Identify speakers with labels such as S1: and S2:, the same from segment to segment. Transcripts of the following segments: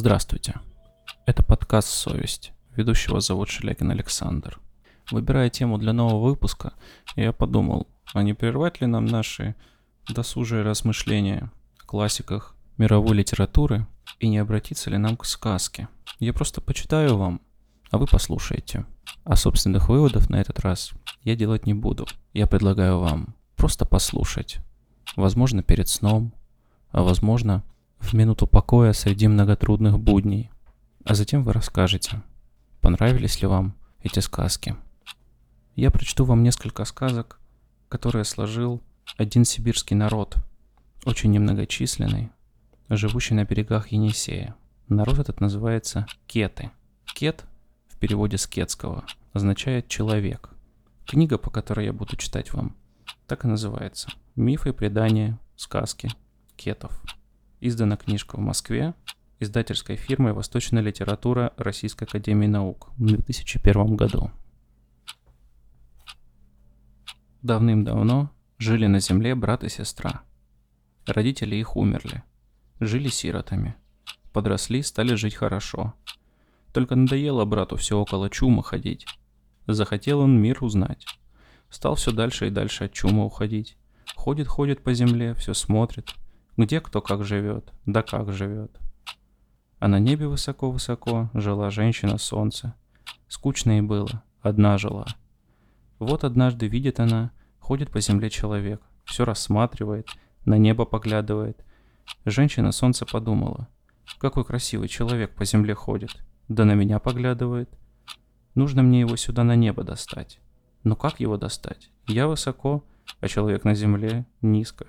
S1: Здравствуйте. Это подкаст «Совесть». Ведущего зовут Шелягин Александр. Выбирая тему для нового выпуска, я подумал, а не прервать ли нам наши досужие размышления о классиках мировой литературы и не обратиться ли нам к сказке. Я просто почитаю вам, а вы послушаете. А собственных выводов на этот раз я делать не буду. Я предлагаю вам просто послушать. Возможно, перед сном, а возможно, в минуту покоя среди многотрудных будней. А затем вы расскажете, понравились ли вам эти сказки. Я прочту вам несколько сказок, которые сложил один сибирский народ, очень немногочисленный, живущий на берегах Енисея. Народ этот называется кеты. Кет в переводе с кетского означает «человек». Книга, по которой я буду читать вам, так и называется. Мифы, предания, сказки кетов. Издана книжка в Москве издательской фирмой «Восточная литература Российской Академии Наук» в 2001 году. Давным-давно жили на земле брат и сестра. Родители их умерли. Жили сиротами. Подросли, стали жить хорошо. Только надоело брату все около чума ходить. Захотел он мир узнать. Стал все дальше и дальше от чума уходить. Ходит-ходит по земле, все смотрит – где кто как живет, да как живет. А на небе высоко-высоко жила женщина солнце. Скучно ей было, одна жила. Вот однажды видит она, ходит по земле человек, все рассматривает, на небо поглядывает. Женщина солнце подумала, какой красивый человек по земле ходит, да на меня поглядывает. Нужно мне его сюда на небо достать. Но как его достать? Я высоко, а человек на земле низко.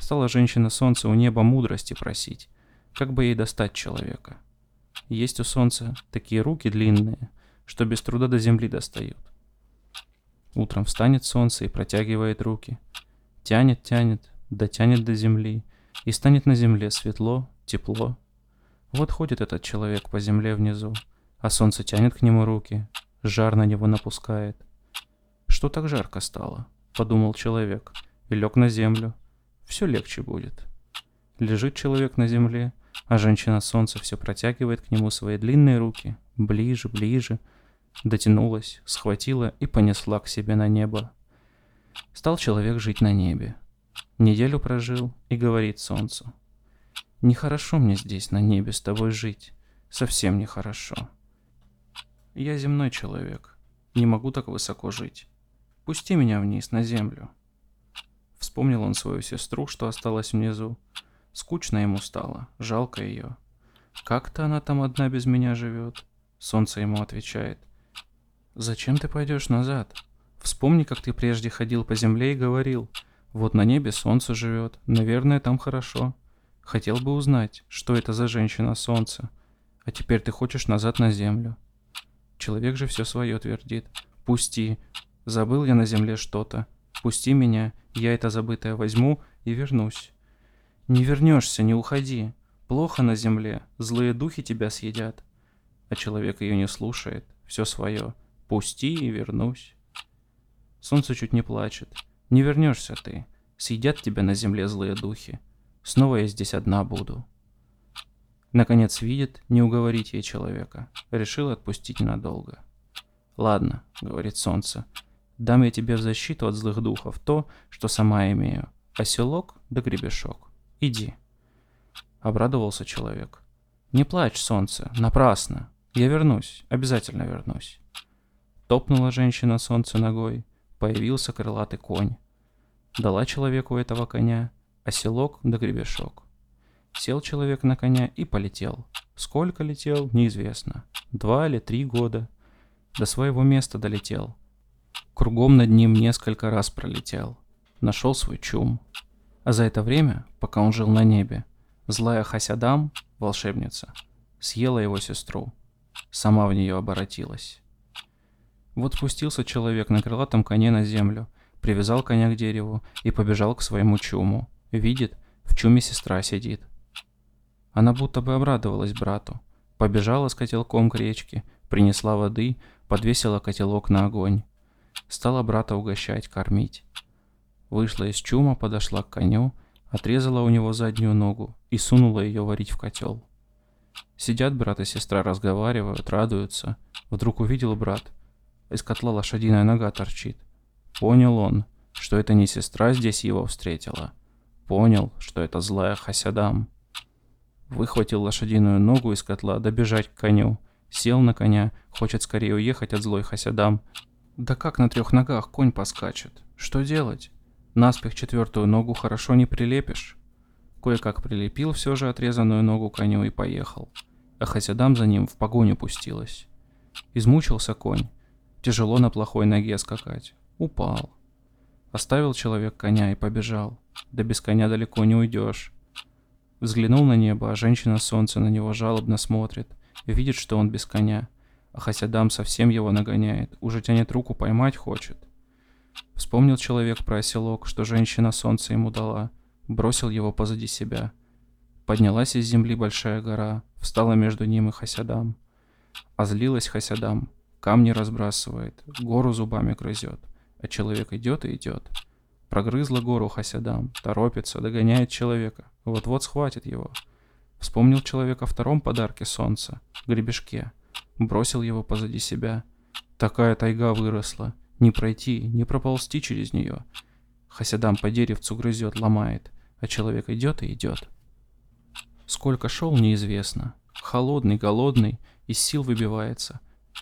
S1: Стала женщина солнца у неба мудрости просить, как бы ей достать человека. Есть у солнца такие руки длинные, что без труда до земли достают. Утром встанет солнце и протягивает руки. Тянет, тянет, дотянет до земли, и станет на земле светло, тепло. Вот ходит этот человек по земле внизу, а солнце тянет к нему руки, жар на него напускает. Что так жарко стало? Подумал человек и лег на землю, все легче будет. Лежит человек на земле, а женщина солнца все протягивает к нему свои длинные руки, ближе, ближе, дотянулась, схватила и понесла к себе на небо. Стал человек жить на небе. Неделю прожил и говорит солнцу. «Нехорошо мне здесь на небе с тобой жить, совсем нехорошо. Я земной человек, не могу так высоко жить. Пусти меня вниз на землю». Вспомнил он свою сестру, что осталась внизу. Скучно ему стало, жалко ее. Как-то она там одна без меня живет. Солнце ему отвечает. Зачем ты пойдешь назад? Вспомни, как ты прежде ходил по земле и говорил. Вот на небе солнце живет, наверное, там хорошо. Хотел бы узнать, что это за женщина солнце. А теперь ты хочешь назад на землю. Человек же все свое твердит. Пусти. Забыл я на земле что-то. Пусти меня, я это забытое возьму и вернусь. Не вернешься, не уходи. Плохо на земле, злые духи тебя съедят. А человек ее не слушает, все свое. Пусти и вернусь. Солнце чуть не плачет. Не вернешься ты. Съедят тебя на земле злые духи. Снова я здесь одна буду. Наконец видит, не уговорить ей человека. Решил отпустить ненадолго. «Ладно», — говорит солнце, Дам я тебе в защиту от злых духов то, что сама имею. Оселок да гребешок. Иди. Обрадовался человек. Не плачь, солнце, напрасно. Я вернусь, обязательно вернусь. Топнула женщина солнце ногой. Появился крылатый конь. Дала человеку этого коня оселок да гребешок. Сел человек на коня и полетел. Сколько летел, неизвестно. Два или три года. До своего места долетел – Кругом над ним несколько раз пролетел. Нашел свой чум. А за это время, пока он жил на небе, злая Хасядам, волшебница, съела его сестру. Сама в нее оборотилась. Вот спустился человек на крылатом коне на землю, привязал коня к дереву и побежал к своему чуму. Видит, в чуме сестра сидит. Она будто бы обрадовалась брату. Побежала с котелком к речке, принесла воды, подвесила котелок на огонь. Стала брата угощать, кормить. Вышла из чума, подошла к коню, отрезала у него заднюю ногу и сунула ее варить в котел. Сидят брат и сестра, разговаривают, радуются. Вдруг увидел брат. Из котла лошадиная нога торчит. Понял он, что это не сестра здесь его встретила. Понял, что это злая Хасядам. Выхватил лошадиную ногу из котла, добежать к коню. Сел на коня, хочет скорее уехать от злой Хасядам. Да как на трех ногах конь поскачет? Что делать? Наспех четвертую ногу хорошо не прилепишь. Кое-как прилепил все же отрезанную ногу коню и поехал. А Хасядам за ним в погоню пустилась. Измучился конь. Тяжело на плохой ноге скакать. Упал. Оставил человек коня и побежал. Да без коня далеко не уйдешь. Взглянул на небо, а женщина солнце на него жалобно смотрит. И видит, что он без коня. А Хасядам совсем его нагоняет. Уже тянет руку, поймать хочет. Вспомнил человек про оселок, что женщина солнце ему дала. Бросил его позади себя. Поднялась из земли большая гора, встала между ним и Хасядам. Озлилась Хасядам, камни разбрасывает, гору зубами грызет, а человек идет и идет. Прогрызла гору Хасядам, торопится, догоняет человека, вот-вот схватит его. Вспомнил человек о втором подарке солнца, гребешке, бросил его позади себя. Такая тайга выросла, не пройти, не проползти через нее. Хасядам по деревцу грызет, ломает, а человек идет и идет. Сколько шел, неизвестно. Холодный, голодный, из сил выбивается.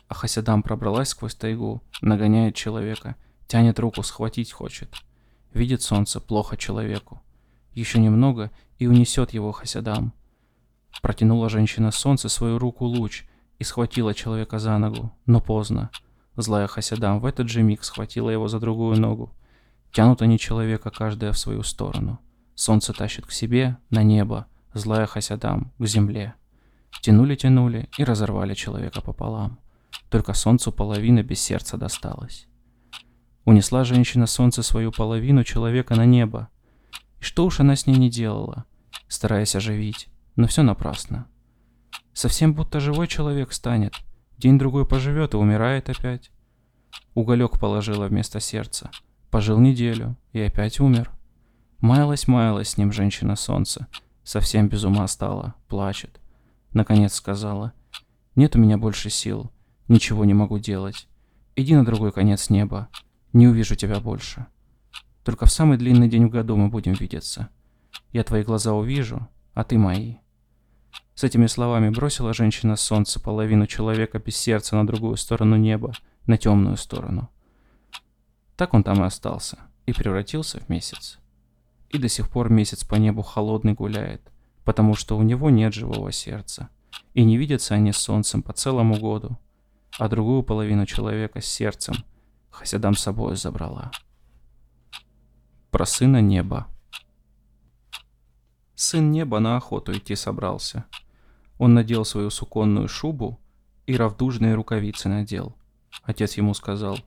S1: А Хасядам пробралась сквозь тайгу, нагоняет человека, тянет руку, схватить хочет. Видит солнце, плохо человеку. Еще немного, и унесет его Хасядам. Протянула женщина солнце свою руку луч и схватила человека за ногу, но поздно. Злая Хасядам в этот же миг схватила его за другую ногу. Тянут они человека каждая в свою сторону. Солнце тащит к себе, на небо, злая Хасядам к земле. Тянули-тянули и разорвали человека пополам. Только солнцу половина без сердца досталась. Унесла женщина солнце свою половину человека на небо. И что уж она с ней не делала, стараясь оживить, но все напрасно. Совсем будто живой человек станет, день-другой поживет и умирает опять. Уголек положила вместо сердца, пожил неделю и опять умер. Маялась-маялась с ним женщина солнца, совсем без ума стала, плачет. Наконец сказала, «Нет у меня больше сил, ничего не могу делать. Иди на другой конец неба, не увижу тебя больше. Только в самый длинный день в году мы будем видеться. Я твои глаза увижу, а ты мои». С этими словами бросила женщина солнце половину человека без сердца на другую сторону неба, на темную сторону. Так он там и остался, и превратился в месяц. И до сих пор месяц по небу холодный гуляет, потому что у него нет живого сердца. И не видятся они с солнцем по целому году, а другую половину человека с сердцем Хасядам с собой забрала. Про сына неба. Сын неба на охоту идти собрался. Он надел свою суконную шубу и равдужные рукавицы надел. Отец ему сказал,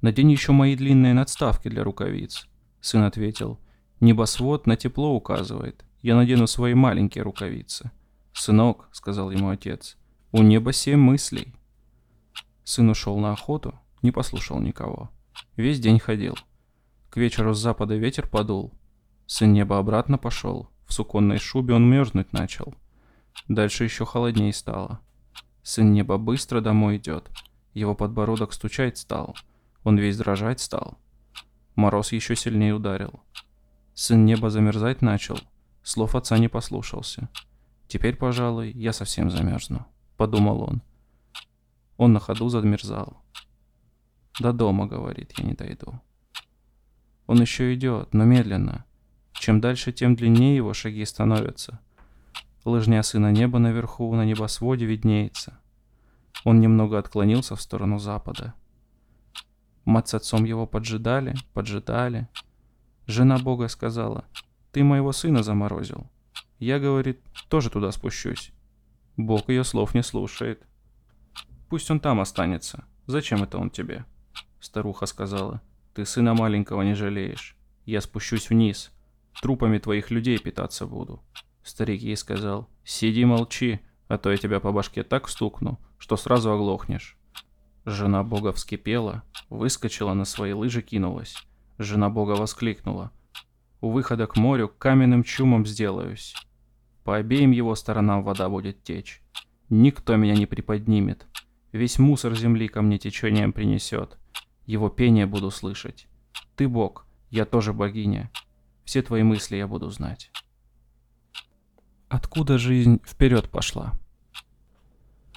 S1: «Надень еще мои длинные надставки для рукавиц». Сын ответил, Небосвод на тепло указывает. Я надену свои маленькие рукавицы. «Сынок», — сказал ему отец, — «у неба семь мыслей». Сын ушел на охоту, не послушал никого. Весь день ходил. К вечеру с запада ветер подул. Сын неба обратно пошел. В суконной шубе он мерзнуть начал. Дальше еще холоднее стало. Сын неба быстро домой идет. Его подбородок стучать стал. Он весь дрожать стал. Мороз еще сильнее ударил. Сын неба замерзать начал. Слов отца не послушался. Теперь, пожалуй, я совсем замерзну, подумал он. Он на ходу замерзал. До дома, говорит, я не дойду. Он еще идет, но медленно. Чем дальше, тем длиннее его шаги становятся. Лыжня сына неба наверху на небосводе виднеется. Он немного отклонился в сторону запада. Мать с отцом его поджидали, поджидали, Жена Бога сказала, «Ты моего сына заморозил». Я, говорит, тоже туда спущусь. Бог ее слов не слушает. «Пусть он там останется. Зачем это он тебе?» Старуха сказала, «Ты сына маленького не жалеешь. Я спущусь вниз. Трупами твоих людей питаться буду». Старик ей сказал, «Сиди молчи, а то я тебя по башке так стукну, что сразу оглохнешь». Жена Бога вскипела, выскочила на свои лыжи, кинулась. Жена бога воскликнула. У выхода к морю каменным чумом сделаюсь. По обеим его сторонам вода будет течь. Никто меня не приподнимет. Весь мусор земли ко мне течением принесет. Его пение буду слышать. Ты бог, я тоже богиня. Все твои мысли я буду знать. Откуда жизнь вперед пошла?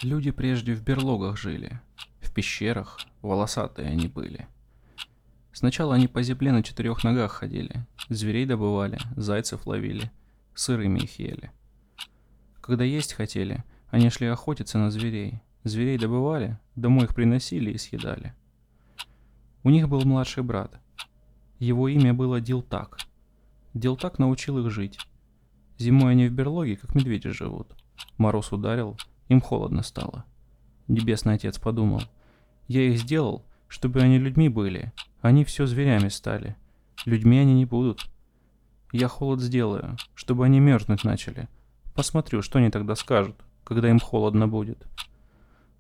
S1: Люди прежде в берлогах жили, в пещерах, волосатые они были. Сначала они по земле на четырех ногах ходили, зверей добывали, зайцев ловили, сырыми их ели. Когда есть хотели, они шли охотиться на зверей, зверей добывали, домой их приносили и съедали. У них был младший брат. Его имя было Дилтак. Дилтак научил их жить. Зимой они в берлоге, как медведи живут. Мороз ударил, им холодно стало. Небесный отец подумал, я их сделал, чтобы они людьми были, они все зверями стали. Людьми они не будут. Я холод сделаю, чтобы они мерзнуть начали. Посмотрю, что они тогда скажут, когда им холодно будет.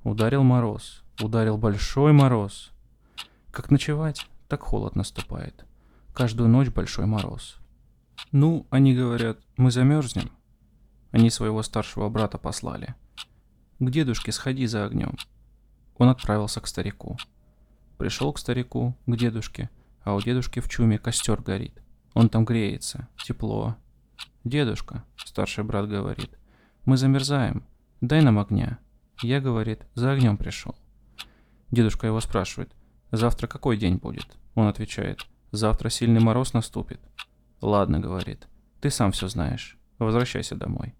S1: Ударил мороз, ударил большой мороз. Как ночевать, так холод наступает. Каждую ночь большой мороз. Ну, они говорят, мы замерзнем. Они своего старшего брата послали. К дедушке сходи за огнем. Он отправился к старику. Пришел к старику, к дедушке, а у дедушки в чуме костер горит. Он там греется, тепло. «Дедушка», — старший брат говорит, — «мы замерзаем, дай нам огня». Я, говорит, за огнем пришел. Дедушка его спрашивает, «Завтра какой день будет?» Он отвечает, «Завтра сильный мороз наступит». «Ладно», — говорит, — «ты сам все знаешь, возвращайся домой».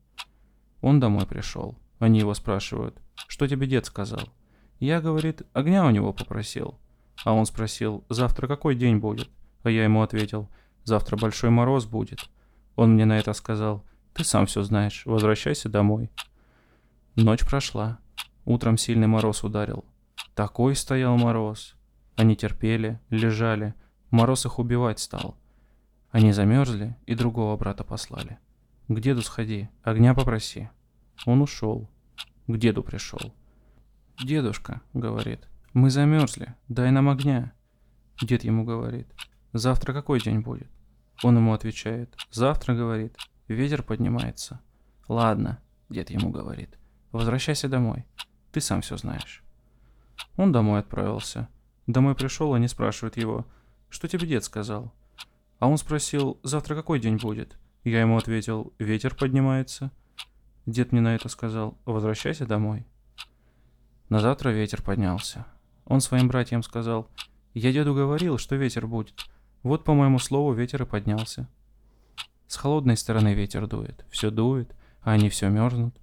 S1: Он домой пришел. Они его спрашивают, «Что тебе дед сказал?» Я, говорит, огня у него попросил. А он спросил, завтра какой день будет? А я ему ответил, завтра большой мороз будет. Он мне на это сказал, ты сам все знаешь, возвращайся домой. Ночь прошла. Утром сильный мороз ударил. Такой стоял мороз. Они терпели, лежали. Мороз их убивать стал. Они замерзли и другого брата послали. К деду сходи, огня попроси. Он ушел. К деду пришел. Дедушка, говорит, «Мы замерзли, дай нам огня». Дед ему говорит, «Завтра какой день будет?» Он ему отвечает, «Завтра, — говорит, — ветер поднимается». «Ладно», — дед ему говорит, — «возвращайся домой, ты сам все знаешь». Он домой отправился. Домой пришел, они спрашивают его, «Что тебе дед сказал?» А он спросил, «Завтра какой день будет?» Я ему ответил, «Ветер поднимается». Дед мне на это сказал, «Возвращайся домой». На завтра ветер поднялся. Он своим братьям сказал, «Я деду говорил, что ветер будет. Вот, по моему слову, ветер и поднялся». С холодной стороны ветер дует, все дует, а они все мерзнут.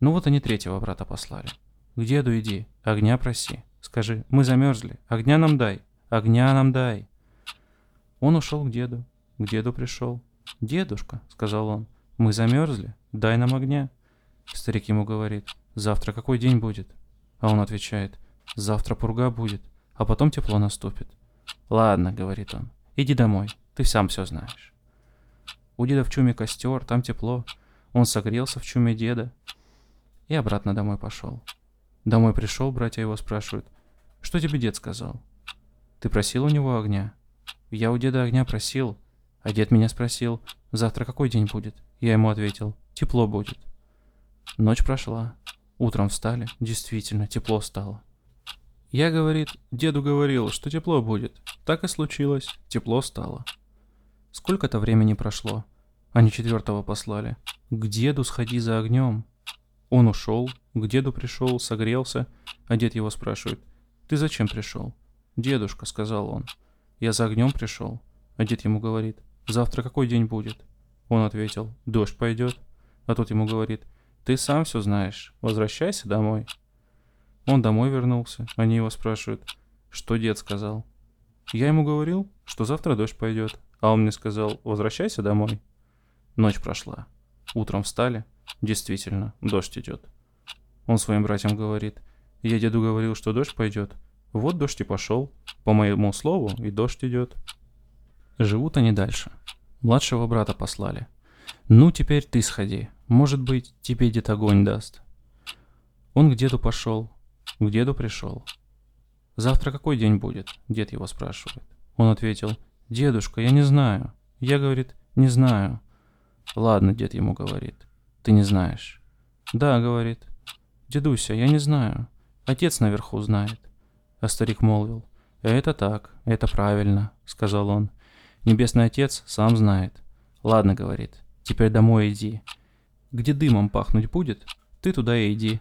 S1: Ну вот они третьего брата послали. К деду иди, огня проси. Скажи, мы замерзли, огня нам дай, огня нам дай. Он ушел к деду, к деду пришел. «Дедушка», — сказал он, — «мы замерзли, дай нам огня». Старик ему говорит, «Завтра какой день будет?» А он отвечает, Завтра пурга будет, а потом тепло наступит. Ладно, говорит он, иди домой, ты сам все знаешь. У деда в чуме костер, там тепло. Он согрелся в чуме деда и обратно домой пошел. Домой пришел, братья его спрашивают, что тебе дед сказал? Ты просил у него огня? Я у деда огня просил, а дед меня спросил, завтра какой день будет? Я ему ответил, тепло будет. Ночь прошла, утром встали, действительно, тепло стало. Я, говорит, деду говорил, что тепло будет. Так и случилось, тепло стало. Сколько-то времени прошло. Они четвертого послали. К деду сходи за огнем. Он ушел, к деду пришел, согрелся, а дед его спрашивает, ты зачем пришел? Дедушка, сказал он, я за огнем пришел. А дед ему говорит, завтра какой день будет? Он ответил, дождь пойдет. А тот ему говорит, ты сам все знаешь, возвращайся домой. Он домой вернулся. Они его спрашивают, что дед сказал. Я ему говорил, что завтра дождь пойдет. А он мне сказал, возвращайся домой. Ночь прошла. Утром встали. Действительно, дождь идет. Он своим братьям говорит, я деду говорил, что дождь пойдет. Вот дождь и пошел. По моему слову, и дождь идет. Живут они дальше. Младшего брата послали. Ну, теперь ты сходи. Может быть, тебе дед огонь даст. Он к деду пошел, к деду пришел. «Завтра какой день будет?» – дед его спрашивает. Он ответил, «Дедушка, я не знаю». Я, говорит, «Не знаю». «Ладно», – дед ему говорит, «ты не знаешь». «Да», – говорит, «Дедуся, я не знаю. Отец наверху знает». А старик молвил. «Это так, это правильно», — сказал он. «Небесный отец сам знает». «Ладно», — говорит, — «теперь домой иди. Где дымом пахнуть будет, ты туда и иди.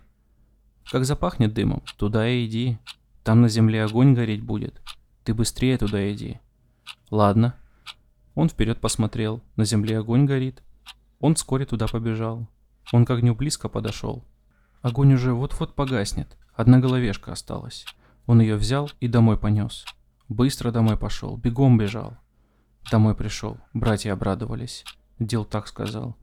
S1: Как запахнет дымом, туда и иди. Там на земле огонь гореть будет. Ты быстрее туда иди». «Ладно». Он вперед посмотрел, на земле огонь горит. Он вскоре туда побежал. Он к огню близко подошел. Огонь уже вот-вот погаснет, одна головешка осталась. Он ее взял и домой понес. Быстро домой пошел, бегом бежал. Домой пришел, братья обрадовались. Дел так сказал.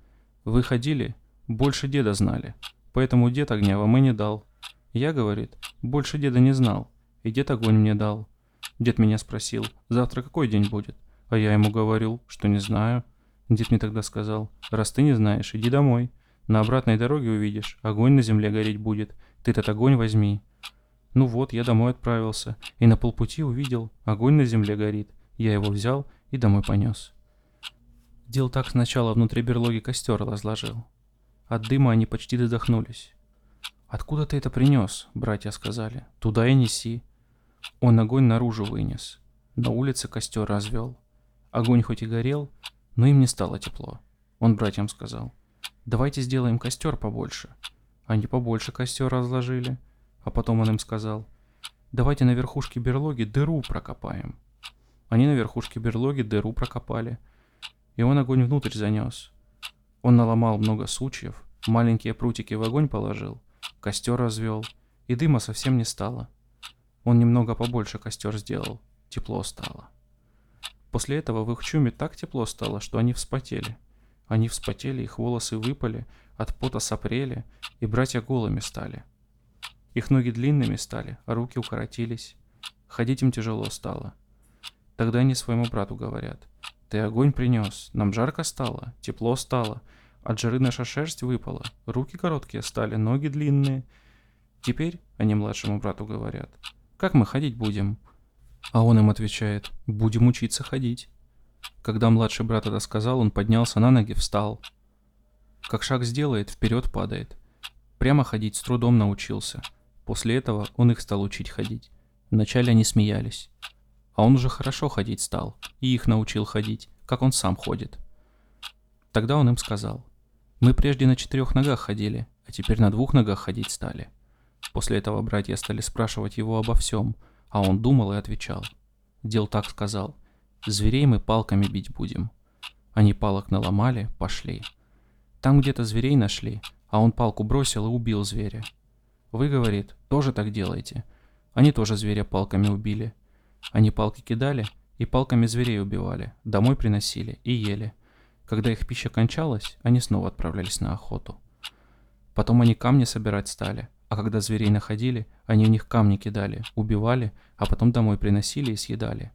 S1: Вы ходили, больше деда знали, поэтому дед огня вам и не дал. Я, говорит, больше деда не знал, и дед огонь мне дал. Дед меня спросил, завтра какой день будет? А я ему говорил, что не знаю. Дед мне тогда сказал, раз ты не знаешь, иди домой. На обратной дороге увидишь, огонь на земле гореть будет. Ты этот огонь возьми. Ну вот, я домой отправился, и на полпути увидел, огонь на земле горит. Я его взял и домой понес. Дел так сначала внутри берлоги костер разложил. От дыма они почти додохнулись. «Откуда ты это принес?» — братья сказали. «Туда и неси». Он огонь наружу вынес. На улице костер развел. Огонь хоть и горел, но им не стало тепло. Он братьям сказал. Давайте сделаем костер побольше. Они побольше костер разложили. А потом он им сказал, давайте на верхушке берлоги дыру прокопаем. Они на верхушке берлоги дыру прокопали. И он огонь внутрь занес. Он наломал много сучьев, маленькие прутики в огонь положил, костер развел, и дыма совсем не стало. Он немного побольше костер сделал, тепло стало. После этого в их чуме так тепло стало, что они вспотели. Они вспотели, их волосы выпали, от пота сопрели, и братья голыми стали. Их ноги длинными стали, а руки укоротились. Ходить им тяжело стало. Тогда они своему брату говорят. «Ты огонь принес, нам жарко стало, тепло стало, от жары наша шерсть выпала, руки короткие стали, ноги длинные. Теперь, они младшему брату говорят, как мы ходить будем?» А он им отвечает, «Будем учиться ходить». Когда младший брат это сказал, он поднялся на ноги, встал. Как шаг сделает, вперед падает. Прямо ходить с трудом научился. После этого он их стал учить ходить. Вначале они смеялись. А он уже хорошо ходить стал, и их научил ходить, как он сам ходит. Тогда он им сказал, «Мы прежде на четырех ногах ходили, а теперь на двух ногах ходить стали». После этого братья стали спрашивать его обо всем, а он думал и отвечал. Дел так сказал – Зверей мы палками бить будем. Они палок наломали, пошли. Там где-то зверей нашли, а он палку бросил и убил зверя. Вы, говорит, тоже так делаете. Они тоже зверя палками убили. Они палки кидали и палками зверей убивали, домой приносили и ели. Когда их пища кончалась, они снова отправлялись на охоту. Потом они камни собирать стали, а когда зверей находили, они в них камни кидали, убивали, а потом домой приносили и съедали.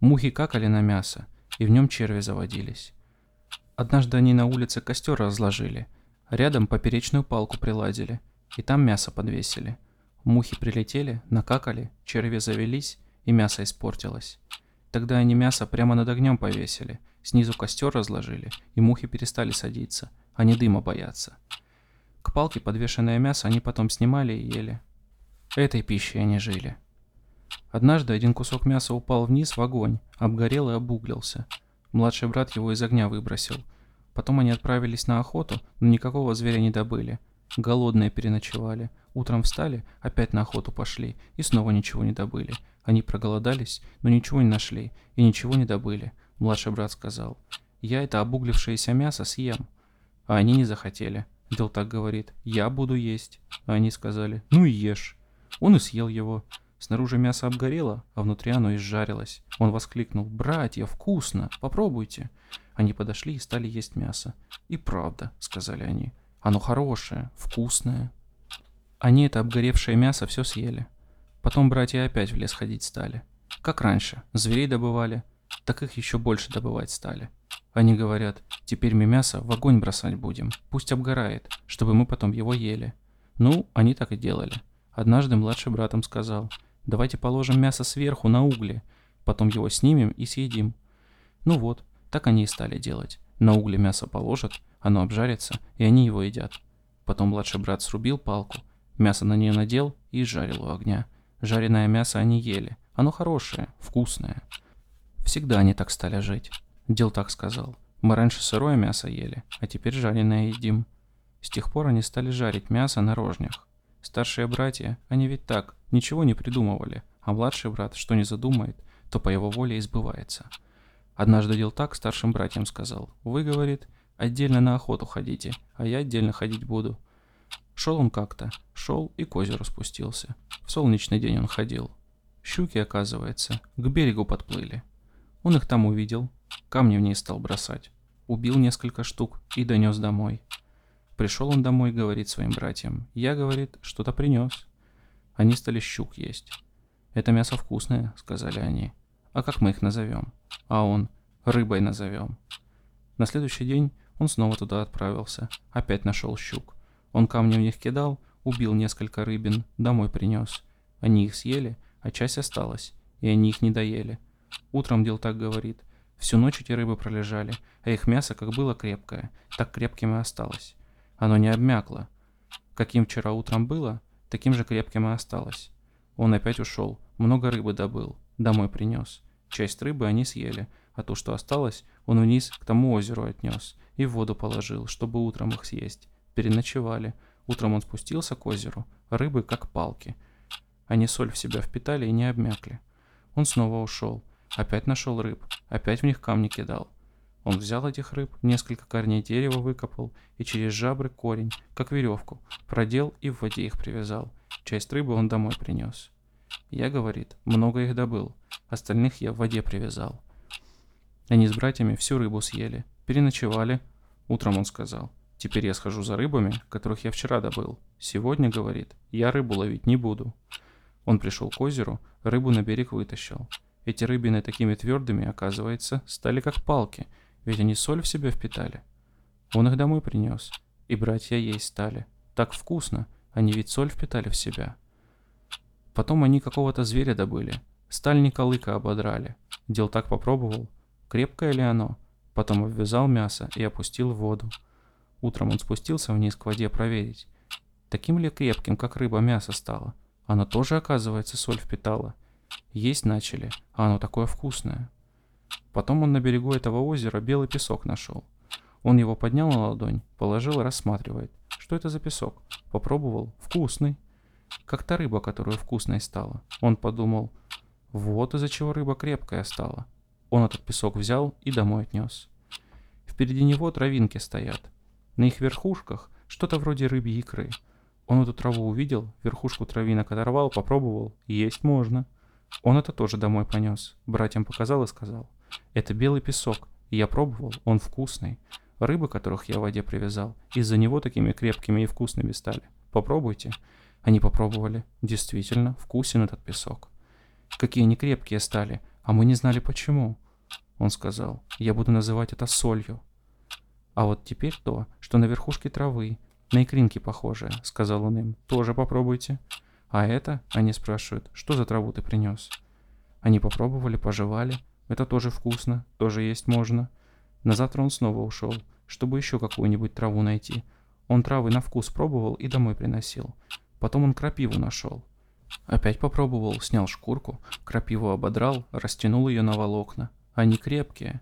S1: Мухи какали на мясо, и в нем черви заводились. Однажды они на улице костер разложили, рядом поперечную палку приладили, и там мясо подвесили. Мухи прилетели, накакали, черви завелись, и мясо испортилось. Тогда они мясо прямо над огнем повесили, снизу костер разложили, и мухи перестали садиться, они дыма боятся. К палке подвешенное мясо они потом снимали и ели. Этой пищей они жили. Однажды один кусок мяса упал вниз в огонь, обгорел и обуглился. Младший брат его из огня выбросил. Потом они отправились на охоту, но никакого зверя не добыли. Голодные переночевали. Утром встали, опять на охоту пошли и снова ничего не добыли. Они проголодались, но ничего не нашли и ничего не добыли. Младший брат сказал, «Я это обуглившееся мясо съем». А они не захотели. Дел так говорит, «Я буду есть». А они сказали, «Ну и ешь». Он и съел его. Снаружи мясо обгорело, а внутри оно изжарилось. Он воскликнул «Братья, вкусно! Попробуйте!» Они подошли и стали есть мясо. «И правда», — сказали они, — «оно хорошее, вкусное». Они это обгоревшее мясо все съели. Потом братья опять в лес ходить стали. Как раньше, зверей добывали, так их еще больше добывать стали. Они говорят, теперь мы мясо в огонь бросать будем, пусть обгорает, чтобы мы потом его ели. Ну, они так и делали. Однажды младший братом сказал, Давайте положим мясо сверху на угли, потом его снимем и съедим. Ну вот, так они и стали делать. На угли мясо положат, оно обжарится, и они его едят. Потом младший брат срубил палку, Мясо на нее надел и жарил у огня. Жареное мясо они ели. Оно хорошее, вкусное. Всегда они так стали жить. Дел так сказал. Мы раньше сырое мясо ели, а теперь жареное едим. С тех пор они стали жарить мясо на рожнях. Старшие братья, они ведь так, ничего не придумывали, а младший брат, что не задумает, то по его воле избывается. Однажды дел так старшим братьям сказал. Вы, говорит, отдельно на охоту ходите, а я отдельно ходить буду. Шел он как-то, шел и к озеру спустился. В солнечный день он ходил. Щуки, оказывается, к берегу подплыли. Он их там увидел, камни в ней стал бросать. Убил несколько штук и донес домой. Пришел он домой, говорит своим братьям. Я, говорит, что-то принес. Они стали щук есть. Это мясо вкусное, сказали они. А как мы их назовем? А он, рыбой назовем. На следующий день он снова туда отправился. Опять нашел щук. Он камни в них кидал, убил несколько рыбин, домой принес. Они их съели, а часть осталась, и они их не доели. Утром дел так говорит. Всю ночь эти рыбы пролежали, а их мясо как было крепкое, так крепким и осталось. Оно не обмякло. Каким вчера утром было, таким же крепким и осталось. Он опять ушел, много рыбы добыл, домой принес. Часть рыбы они съели, а то, что осталось, он вниз к тому озеру отнес и воду положил, чтобы утром их съесть. Переночевали. Утром он спустился к озеру, рыбы как палки. Они соль в себя впитали и не обмякли. Он снова ушел, опять нашел рыб, опять в них камни кидал. Он взял этих рыб, несколько корней дерева выкопал и через жабры корень, как веревку, продел и в воде их привязал. Часть рыбы он домой принес. Я, говорит, много их добыл, остальных я в воде привязал. Они с братьями всю рыбу съели, переночевали. Утром он сказал, теперь я схожу за рыбами, которых я вчера добыл. Сегодня, говорит, я рыбу ловить не буду. Он пришел к озеру, рыбу на берег вытащил. Эти рыбины такими твердыми, оказывается, стали как палки – ведь они соль в себя впитали. Он их домой принес, и братья есть стали. Так вкусно, они ведь соль впитали в себя. Потом они какого-то зверя добыли, сталь Николыка ободрали. Дел так попробовал, крепкое ли оно. Потом обвязал мясо и опустил в воду. Утром он спустился вниз к воде проверить, таким ли крепким, как рыба, мясо стало. Оно тоже, оказывается, соль впитало. Есть начали, а оно такое вкусное. Потом он на берегу этого озера белый песок нашел. Он его поднял на ладонь, положил и рассматривает. Что это за песок? Попробовал. Вкусный. Как та рыба, которая вкусной стала. Он подумал, вот из-за чего рыба крепкая стала. Он этот песок взял и домой отнес. Впереди него травинки стоят. На их верхушках что-то вроде рыбьей икры. Он эту траву увидел, верхушку травинок оторвал, попробовал, есть можно. Он это тоже домой понес. Братьям показал и сказал. Это белый песок. Я пробовал, он вкусный. Рыбы, которых я в воде привязал, из-за него такими крепкими и вкусными стали. Попробуйте. Они попробовали. Действительно, вкусен этот песок. Какие они крепкие стали, а мы не знали почему. Он сказал, я буду называть это солью. А вот теперь то, что на верхушке травы, на икринки похожее, сказал он им, тоже попробуйте. А это, они спрашивают, что за траву ты принес? Они попробовали, пожевали, это тоже вкусно, тоже есть можно. На завтра он снова ушел, чтобы еще какую-нибудь траву найти. Он травы на вкус пробовал и домой приносил. Потом он крапиву нашел. Опять попробовал, снял шкурку, крапиву ободрал, растянул ее на волокна. Они крепкие.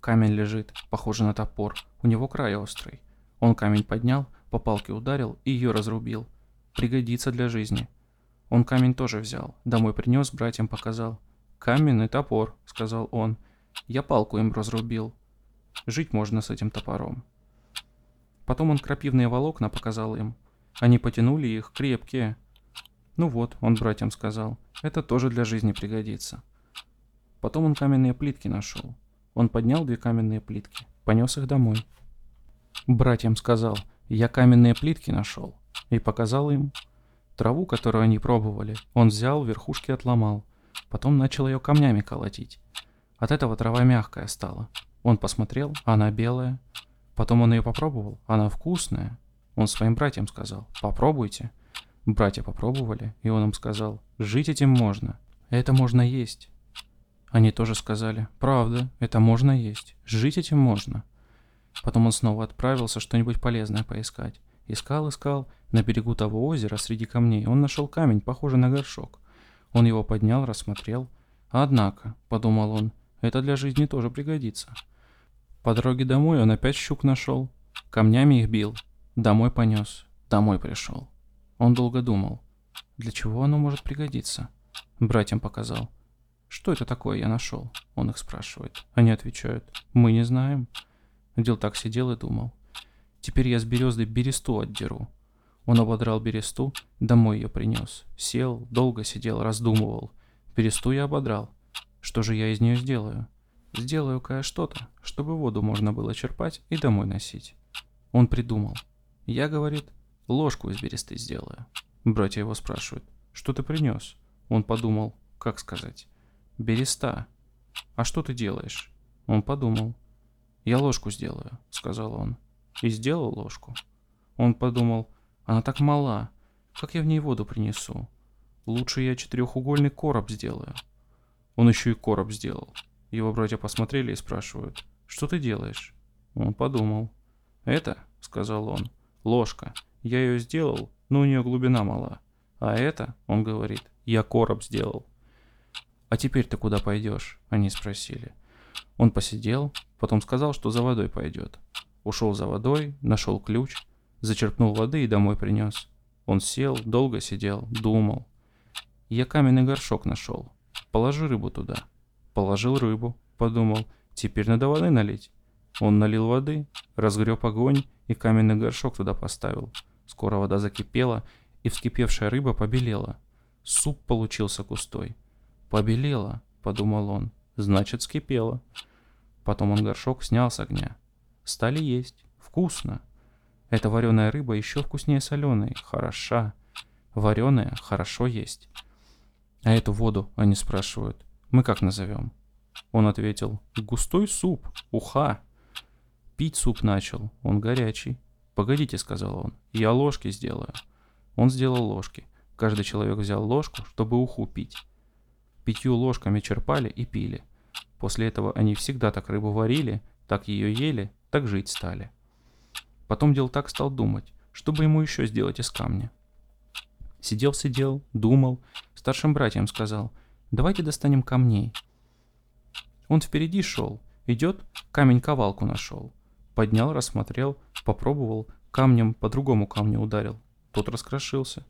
S1: Камень лежит, похоже на топор, у него край острый. Он камень поднял, по палке ударил и ее разрубил. Пригодится для жизни. Он камень тоже взял, домой принес, братьям показал. «Каменный топор», — сказал он. «Я палку им разрубил. Жить можно с этим топором». Потом он крапивные волокна показал им. Они потянули их, крепкие. «Ну вот», — он братьям сказал, — «это тоже для жизни пригодится». Потом он каменные плитки нашел. Он поднял две каменные плитки, понес их домой. Братьям сказал, я каменные плитки нашел. И показал им. Траву, которую они пробовали, он взял, верхушки отломал. Потом начал ее камнями колотить. От этого трава мягкая стала. Он посмотрел, она белая. Потом он ее попробовал, она вкусная. Он своим братьям сказал, попробуйте. Братья попробовали, и он им сказал, жить этим можно. Это можно есть. Они тоже сказали, правда, это можно есть. Жить этим можно. Потом он снова отправился что-нибудь полезное поискать. Искал, искал. На берегу того озера, среди камней, он нашел камень, похожий на горшок. Он его поднял, рассмотрел. Однако, подумал он, это для жизни тоже пригодится. По дороге домой он опять щук нашел. Камнями их бил. Домой понес. Домой пришел. Он долго думал. Для чего оно может пригодиться? Братьям показал. «Что это такое я нашел?» Он их спрашивает. Они отвечают. «Мы не знаем». Дел так сидел и думал. «Теперь я с березы бересту отдеру». Он ободрал бересту, домой ее принес. Сел, долго сидел, раздумывал. Бересту я ободрал. Что же я из нее сделаю? Сделаю кое что-то, чтобы воду можно было черпать и домой носить. Он придумал. Я, говорит, ложку из бересты сделаю. Братья его спрашивают, что ты принес? Он подумал, как сказать. Береста. А что ты делаешь? Он подумал. Я ложку сделаю, сказал он. И сделал ложку. Он подумал, она так мала, как я в ней воду принесу? Лучше я четырехугольный короб сделаю. Он еще и короб сделал. Его братья посмотрели и спрашивают, что ты делаешь? Он подумал. Это, сказал он, ложка. Я ее сделал, но у нее глубина мала. А это, он говорит, я короб сделал. А теперь ты куда пойдешь? Они спросили. Он посидел, потом сказал, что за водой пойдет. Ушел за водой, нашел ключ, зачерпнул воды и домой принес. Он сел, долго сидел, думал. Я каменный горшок нашел. Положи рыбу туда. Положил рыбу, подумал, теперь надо воды налить. Он налил воды, разгреб огонь и каменный горшок туда поставил. Скоро вода закипела, и вскипевшая рыба побелела. Суп получился густой. «Побелела», — подумал он, — «значит, скипела». Потом он горшок снял с огня. Стали есть. Вкусно. Эта вареная рыба еще вкуснее соленой. Хороша. Вареная хорошо есть. А эту воду, они спрашивают, мы как назовем? Он ответил, густой суп, уха. Пить суп начал, он горячий. Погодите, сказал он, я ложки сделаю. Он сделал ложки. Каждый человек взял ложку, чтобы уху пить. Пятью ложками черпали и пили. После этого они всегда так рыбу варили, так ее ели, так жить стали. Потом дел так стал думать, чтобы ему еще сделать из камня. Сидел-сидел, думал, старшим братьям сказал – Давайте достанем камней. Он впереди шел. Идет, камень-ковалку нашел. Поднял, рассмотрел, попробовал, камнем по другому камню ударил. Тот раскрошился.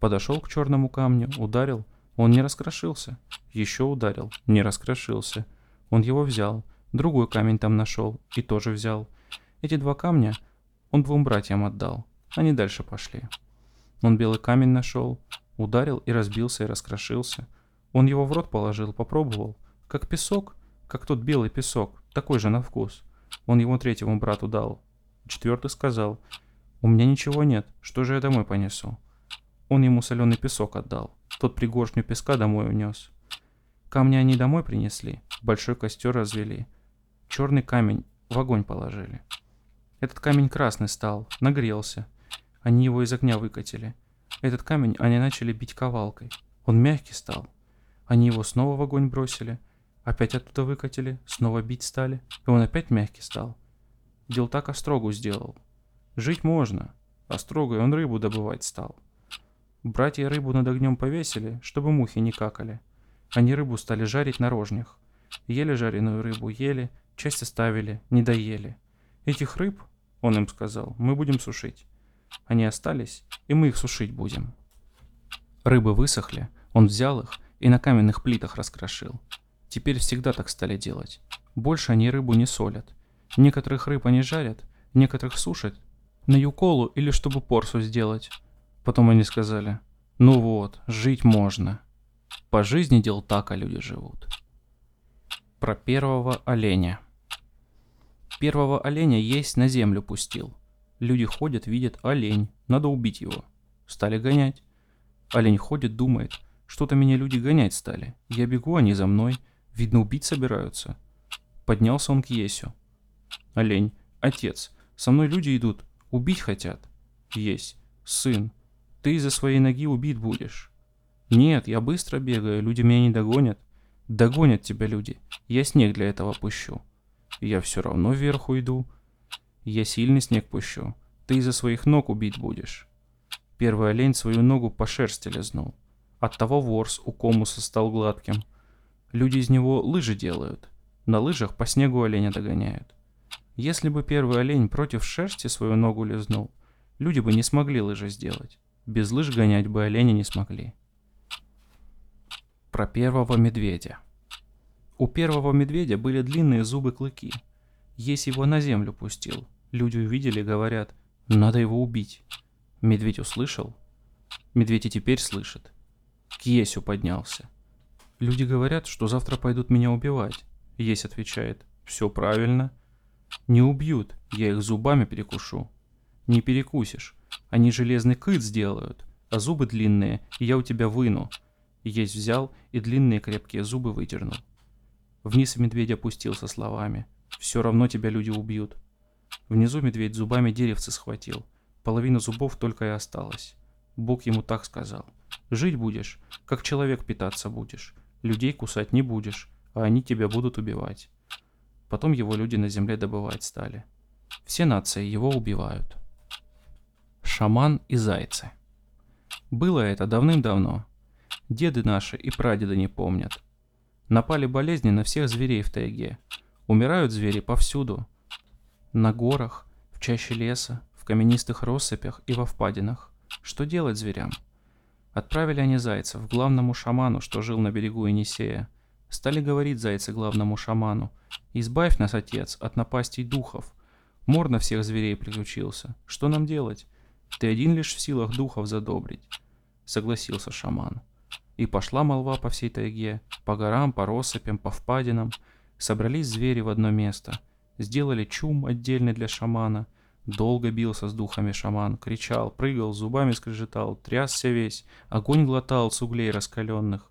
S1: Подошел к черному камню, ударил. Он не раскрошился. Еще ударил, не раскрошился. Он его взял. Другой камень там нашел и тоже взял. Эти два камня он двум братьям отдал. Они дальше пошли. Он белый камень нашел, ударил и разбился и раскрошился. Он его в рот положил, попробовал. Как песок, как тот белый песок, такой же на вкус. Он его третьему брату дал. Четвертый сказал, «У меня ничего нет, что же я домой понесу?» Он ему соленый песок отдал. Тот пригоршню песка домой унес. Камни они домой принесли, большой костер развели. Черный камень в огонь положили. Этот камень красный стал, нагрелся. Они его из огня выкатили. Этот камень они начали бить ковалкой. Он мягкий стал. Они его снова в огонь бросили, опять оттуда выкатили, снова бить стали, и он опять мягкий стал. Дел так острогу сделал. Жить можно, острогой он рыбу добывать стал. Братья рыбу над огнем повесили, чтобы мухи не какали. Они рыбу стали жарить на рожнях. Ели жареную рыбу, ели, часть оставили, не доели. Этих рыб, он им сказал, мы будем сушить. Они остались, и мы их сушить будем. Рыбы высохли, он взял их и на каменных плитах раскрошил. Теперь всегда так стали делать. Больше они рыбу не солят. Некоторых рыб они жарят, некоторых сушат. На юколу или чтобы порсу сделать. Потом они сказали, ну вот, жить можно. По жизни дел так, а люди живут. Про первого оленя. Первого оленя есть на землю пустил. Люди ходят, видят олень, надо убить его. Стали гонять. Олень ходит, думает, что-то меня люди гонять стали. Я бегу, они за мной. Видно, убить собираются. Поднялся он к Есю. Олень. Отец. Со мной люди идут. Убить хотят. Есть. Сын. Ты из-за своей ноги убит будешь. Нет, я быстро бегаю, люди меня не догонят. Догонят тебя люди. Я снег для этого пущу. Я все равно вверху иду. Я сильный снег пущу. Ты из-за своих ног убить будешь. Первый олень свою ногу по шерсти лизнул. Оттого ворс у комуса стал гладким. Люди из него лыжи делают. На лыжах по снегу оленя догоняют. Если бы первый олень против шерсти свою ногу лизнул, люди бы не смогли лыжи сделать. Без лыж гонять бы оленя не смогли. Про первого медведя. У первого медведя были длинные зубы-клыки. Есть его на землю пустил. Люди увидели, говорят, надо его убить. Медведь услышал. Медведь и теперь слышит. К Есю поднялся. Люди говорят, что завтра пойдут меня убивать. Есть отвечает, все правильно. Не убьют, я их зубами перекушу. Не перекусишь, они железный кыт сделают, а зубы длинные, и я у тебя выну. Есть взял и длинные крепкие зубы выдернул. Вниз медведь опустился словами. «Все равно тебя люди убьют». Внизу медведь зубами деревцы схватил. Половина зубов только и осталась. Бог ему так сказал. «Жить будешь, как человек питаться будешь. Людей кусать не будешь, а они тебя будут убивать». Потом его люди на земле добывать стали. Все нации его убивают. Шаман и зайцы. Было это давным-давно. Деды наши и прадеды не помнят. Напали болезни на всех зверей в тайге. Умирают звери повсюду. На горах, в чаще леса, в каменистых россыпях и во впадинах. Что делать зверям? Отправили они зайцев к главному шаману, что жил на берегу Енисея. Стали говорить зайцы главному шаману. «Избавь нас, отец, от напастей духов. Мор на всех зверей приключился. Что нам делать? Ты один лишь в силах духов задобрить». Согласился шаман. И пошла молва по всей тайге, по горам, по россыпям, по впадинам. Собрались звери в одно место. Сделали чум отдельный для шамана. Долго бился с духами шаман, кричал, прыгал, зубами скрежетал, трясся весь, огонь глотал с углей раскаленных.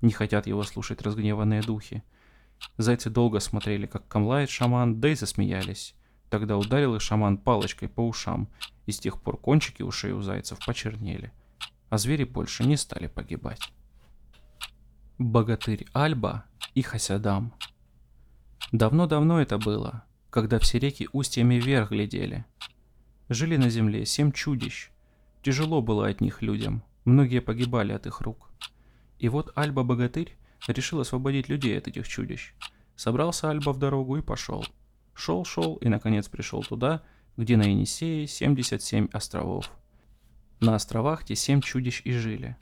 S1: Не хотят его слушать разгневанные духи. Зайцы долго смотрели, как камлает шаман, да и засмеялись. Тогда ударил их шаман палочкой по ушам, и с тех пор кончики ушей у зайцев почернели а звери больше не стали погибать. Богатырь Альба и Хасядам. Давно-давно это было, когда все реки устьями вверх глядели. Жили на земле семь чудищ. Тяжело было от них людям, многие погибали от их рук. И вот Альба-богатырь решил освободить людей от этих чудищ. Собрался Альба в дорогу и пошел. Шел-шел и наконец пришел туда, где на Енисее 77 островов. На островах те семь чудищ и жили.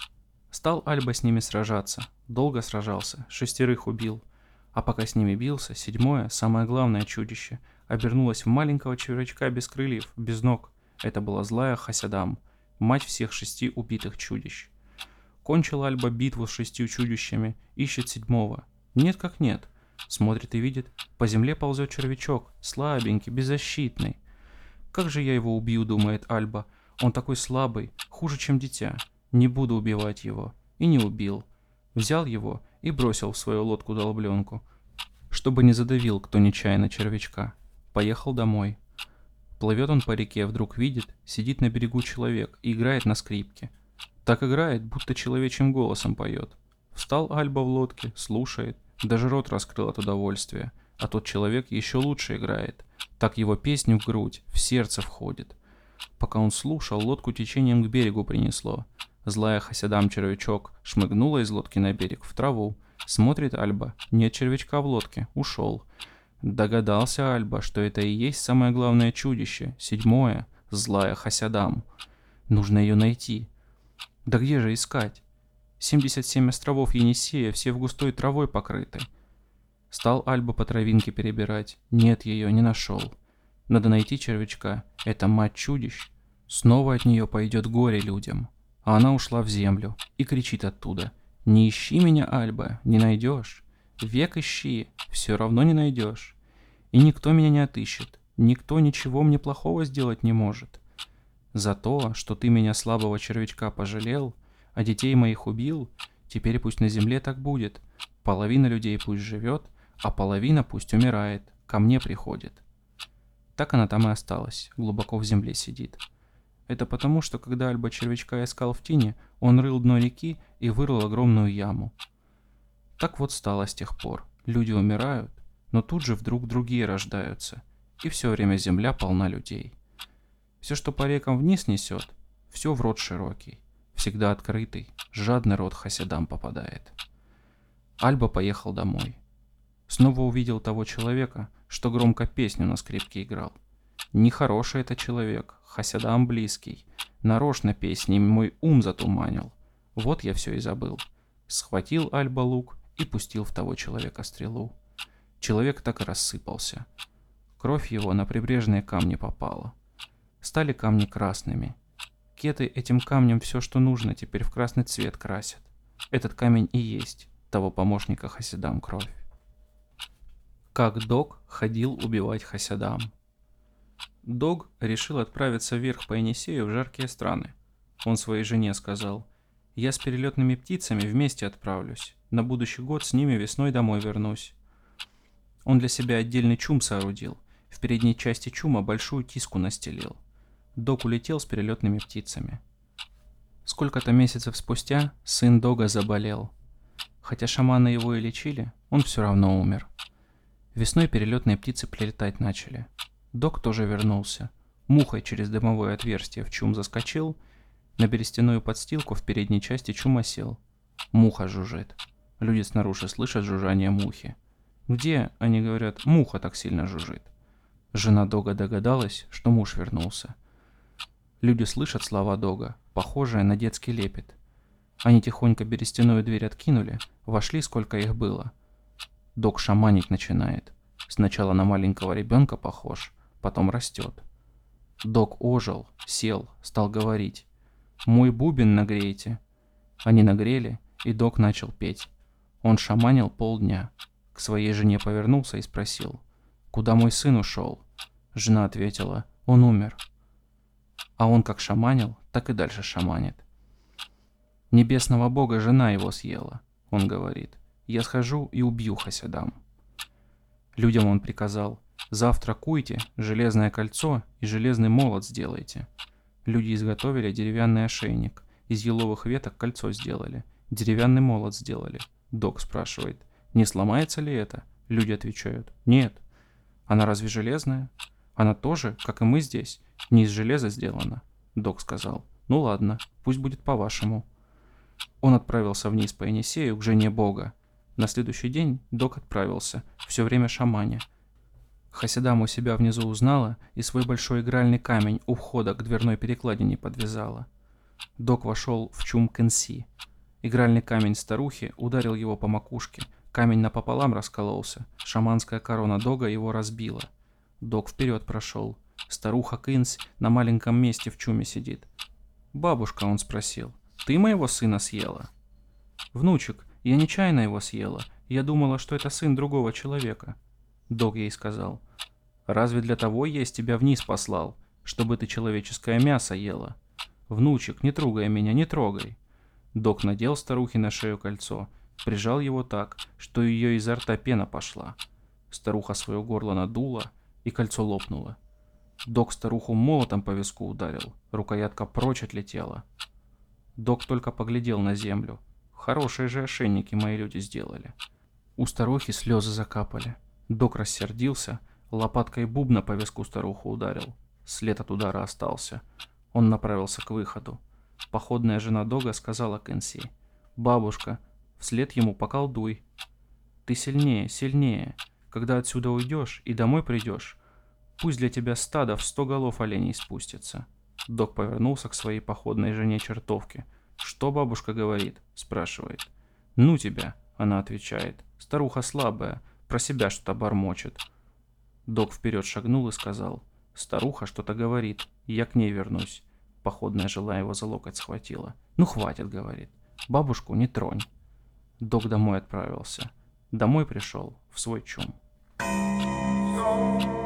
S1: Стал Альба с ними сражаться. Долго сражался, шестерых убил. А пока с ними бился, седьмое, самое главное чудище, обернулось в маленького червячка без крыльев, без ног. Это была злая Хасядам, мать всех шести убитых чудищ. Кончил Альба битву с шестью чудищами, ищет седьмого. Нет как нет. Смотрит и видит, по земле ползет червячок, слабенький, беззащитный. Как же я его убью, думает Альба, он такой слабый, хуже, чем дитя. Не буду убивать его. И не убил. Взял его и бросил в свою лодку-долбленку, чтобы не задавил кто нечаянно червячка. Поехал домой. Плывет он по реке, вдруг видит, сидит на берегу человек и играет на скрипке. Так играет, будто человечьим голосом поет. Встал Альба в лодке, слушает, даже рот раскрыл от удовольствия, а тот человек еще лучше играет. Так его песню в грудь, в сердце входит. Пока он слушал, лодку течением к берегу принесло. Злая Хасядам червячок шмыгнула из лодки на берег, в траву. Смотрит Альба, нет червячка в лодке, ушел. Догадался Альба, что это и есть самое главное чудище, седьмое, злая Хасядам. Нужно ее найти. Да где же искать? 77 островов Енисея, все в густой травой покрыты. Стал Альба по травинке перебирать. Нет ее, не нашел. Надо найти червячка. Это мать чудищ. Снова от нее пойдет горе людям. А она ушла в землю и кричит оттуда. «Не ищи меня, Альба, не найдешь. Век ищи, все равно не найдешь. И никто меня не отыщет, никто ничего мне плохого сделать не может. За то, что ты меня слабого червячка пожалел, а детей моих убил, теперь пусть на земле так будет. Половина людей пусть живет, а половина пусть умирает, ко мне приходит. Так она там и осталась, глубоко в земле сидит. Это потому, что когда Альба червячка искал в тени, он рыл дно реки и вырыл огромную яму. Так вот стало с тех пор. Люди умирают, но тут же вдруг другие рождаются, и все время земля полна людей. Все, что по рекам вниз несет, все в рот широкий, всегда открытый, жадный рот хасидам попадает. Альба поехал домой. Снова увидел того человека, что громко песню на скрипке играл. Нехороший это человек, хасидам близкий. Нарочно песни мой ум затуманил. Вот я все и забыл. Схватил Альба лук и пустил в того человека стрелу. Человек так и рассыпался. Кровь его на прибрежные камни попала. Стали камни красными. Кеты этим камнем все, что нужно, теперь в красный цвет красят. Этот камень и есть того помощника Хасидам кровь. Как Дог ходил убивать Хасидам. Дог решил отправиться вверх по Енисею в жаркие страны. Он своей жене сказал, «Я с перелетными птицами вместе отправлюсь. На будущий год с ними весной домой вернусь». Он для себя отдельный чум соорудил. В передней части чума большую тиску настелил. Дог улетел с перелетными птицами. Сколько-то месяцев спустя сын Дога заболел. Хотя шаманы его и лечили, он все равно умер. Весной перелетные птицы прилетать начали. Дог тоже вернулся. Мухой через дымовое отверстие в чум заскочил, на берестяную подстилку в передней части чума сел. Муха жужжит. Люди снаружи слышат жужжание мухи. Где, они говорят, муха так сильно жужжит? Жена Дога догадалась, что муж вернулся. Люди слышат слова Дога, похожие на детский лепет. Они тихонько берестяную дверь откинули, вошли, сколько их было. Дог шаманить начинает. Сначала на маленького ребенка похож, потом растет. Дог ожил, сел, стал говорить. «Мой бубен нагрейте». Они нагрели, и Дог начал петь. Он шаманил полдня. К своей жене повернулся и спросил, «Куда мой сын ушел?» Жена ответила, «Он умер». А он как шаманил, так и дальше шаманит. Небесного бога жена его съела, он говорит. Я схожу и убью Хасядам. Людям он приказал, завтра куйте железное кольцо и железный молот сделайте. Люди изготовили деревянный ошейник, из еловых веток кольцо сделали, деревянный молот сделали. Док спрашивает, не сломается ли это? Люди отвечают, нет. Она разве железная? Она тоже, как и мы здесь, не из железа сделано. Док сказал. Ну ладно, пусть будет по-вашему. Он отправился вниз по Енисею к жене бога. На следующий день Док отправился, все время шаманя. Хасидам у себя внизу узнала и свой большой игральный камень у входа к дверной перекладине подвязала. Док вошел в чум Кенси. Игральный камень старухи ударил его по макушке. Камень напополам раскололся. Шаманская корона Дога его разбила. Док вперед прошел. Старуха Кынсь на маленьком месте в чуме сидит. «Бабушка», — он спросил, — «ты моего сына съела?» «Внучек, я нечаянно его съела. Я думала, что это сын другого человека». Дог ей сказал, «Разве для того есть тебя вниз послал, чтобы ты человеческое мясо ела? Внучек, не трогай меня, не трогай». Дог надел старухе на шею кольцо, прижал его так, что ее изо рта пена пошла. Старуха свое горло надула, и кольцо лопнуло. Док старуху молотом по виску ударил, рукоятка прочь отлетела. Док только поглядел на землю. Хорошие же ошейники мои люди сделали. У старухи слезы закапали. Док рассердился, лопаткой бубна по виску старуху ударил. След от удара остался. Он направился к выходу. Походная жена Дога сказала Кэнси. «Бабушка, вслед ему поколдуй. Ты сильнее, сильнее. Когда отсюда уйдешь и домой придешь, Пусть для тебя стадо в сто голов оленей спустится. Док повернулся к своей походной жене чертовке. «Что бабушка говорит?» – спрашивает. «Ну тебя», – она отвечает. «Старуха слабая, про себя что-то бормочет». Док вперед шагнул и сказал. «Старуха что-то говорит, я к ней вернусь». Походная жила его за локоть схватила. «Ну хватит», — говорит. «Бабушку не тронь». Док домой отправился. Домой пришел, в свой чум. Thank you.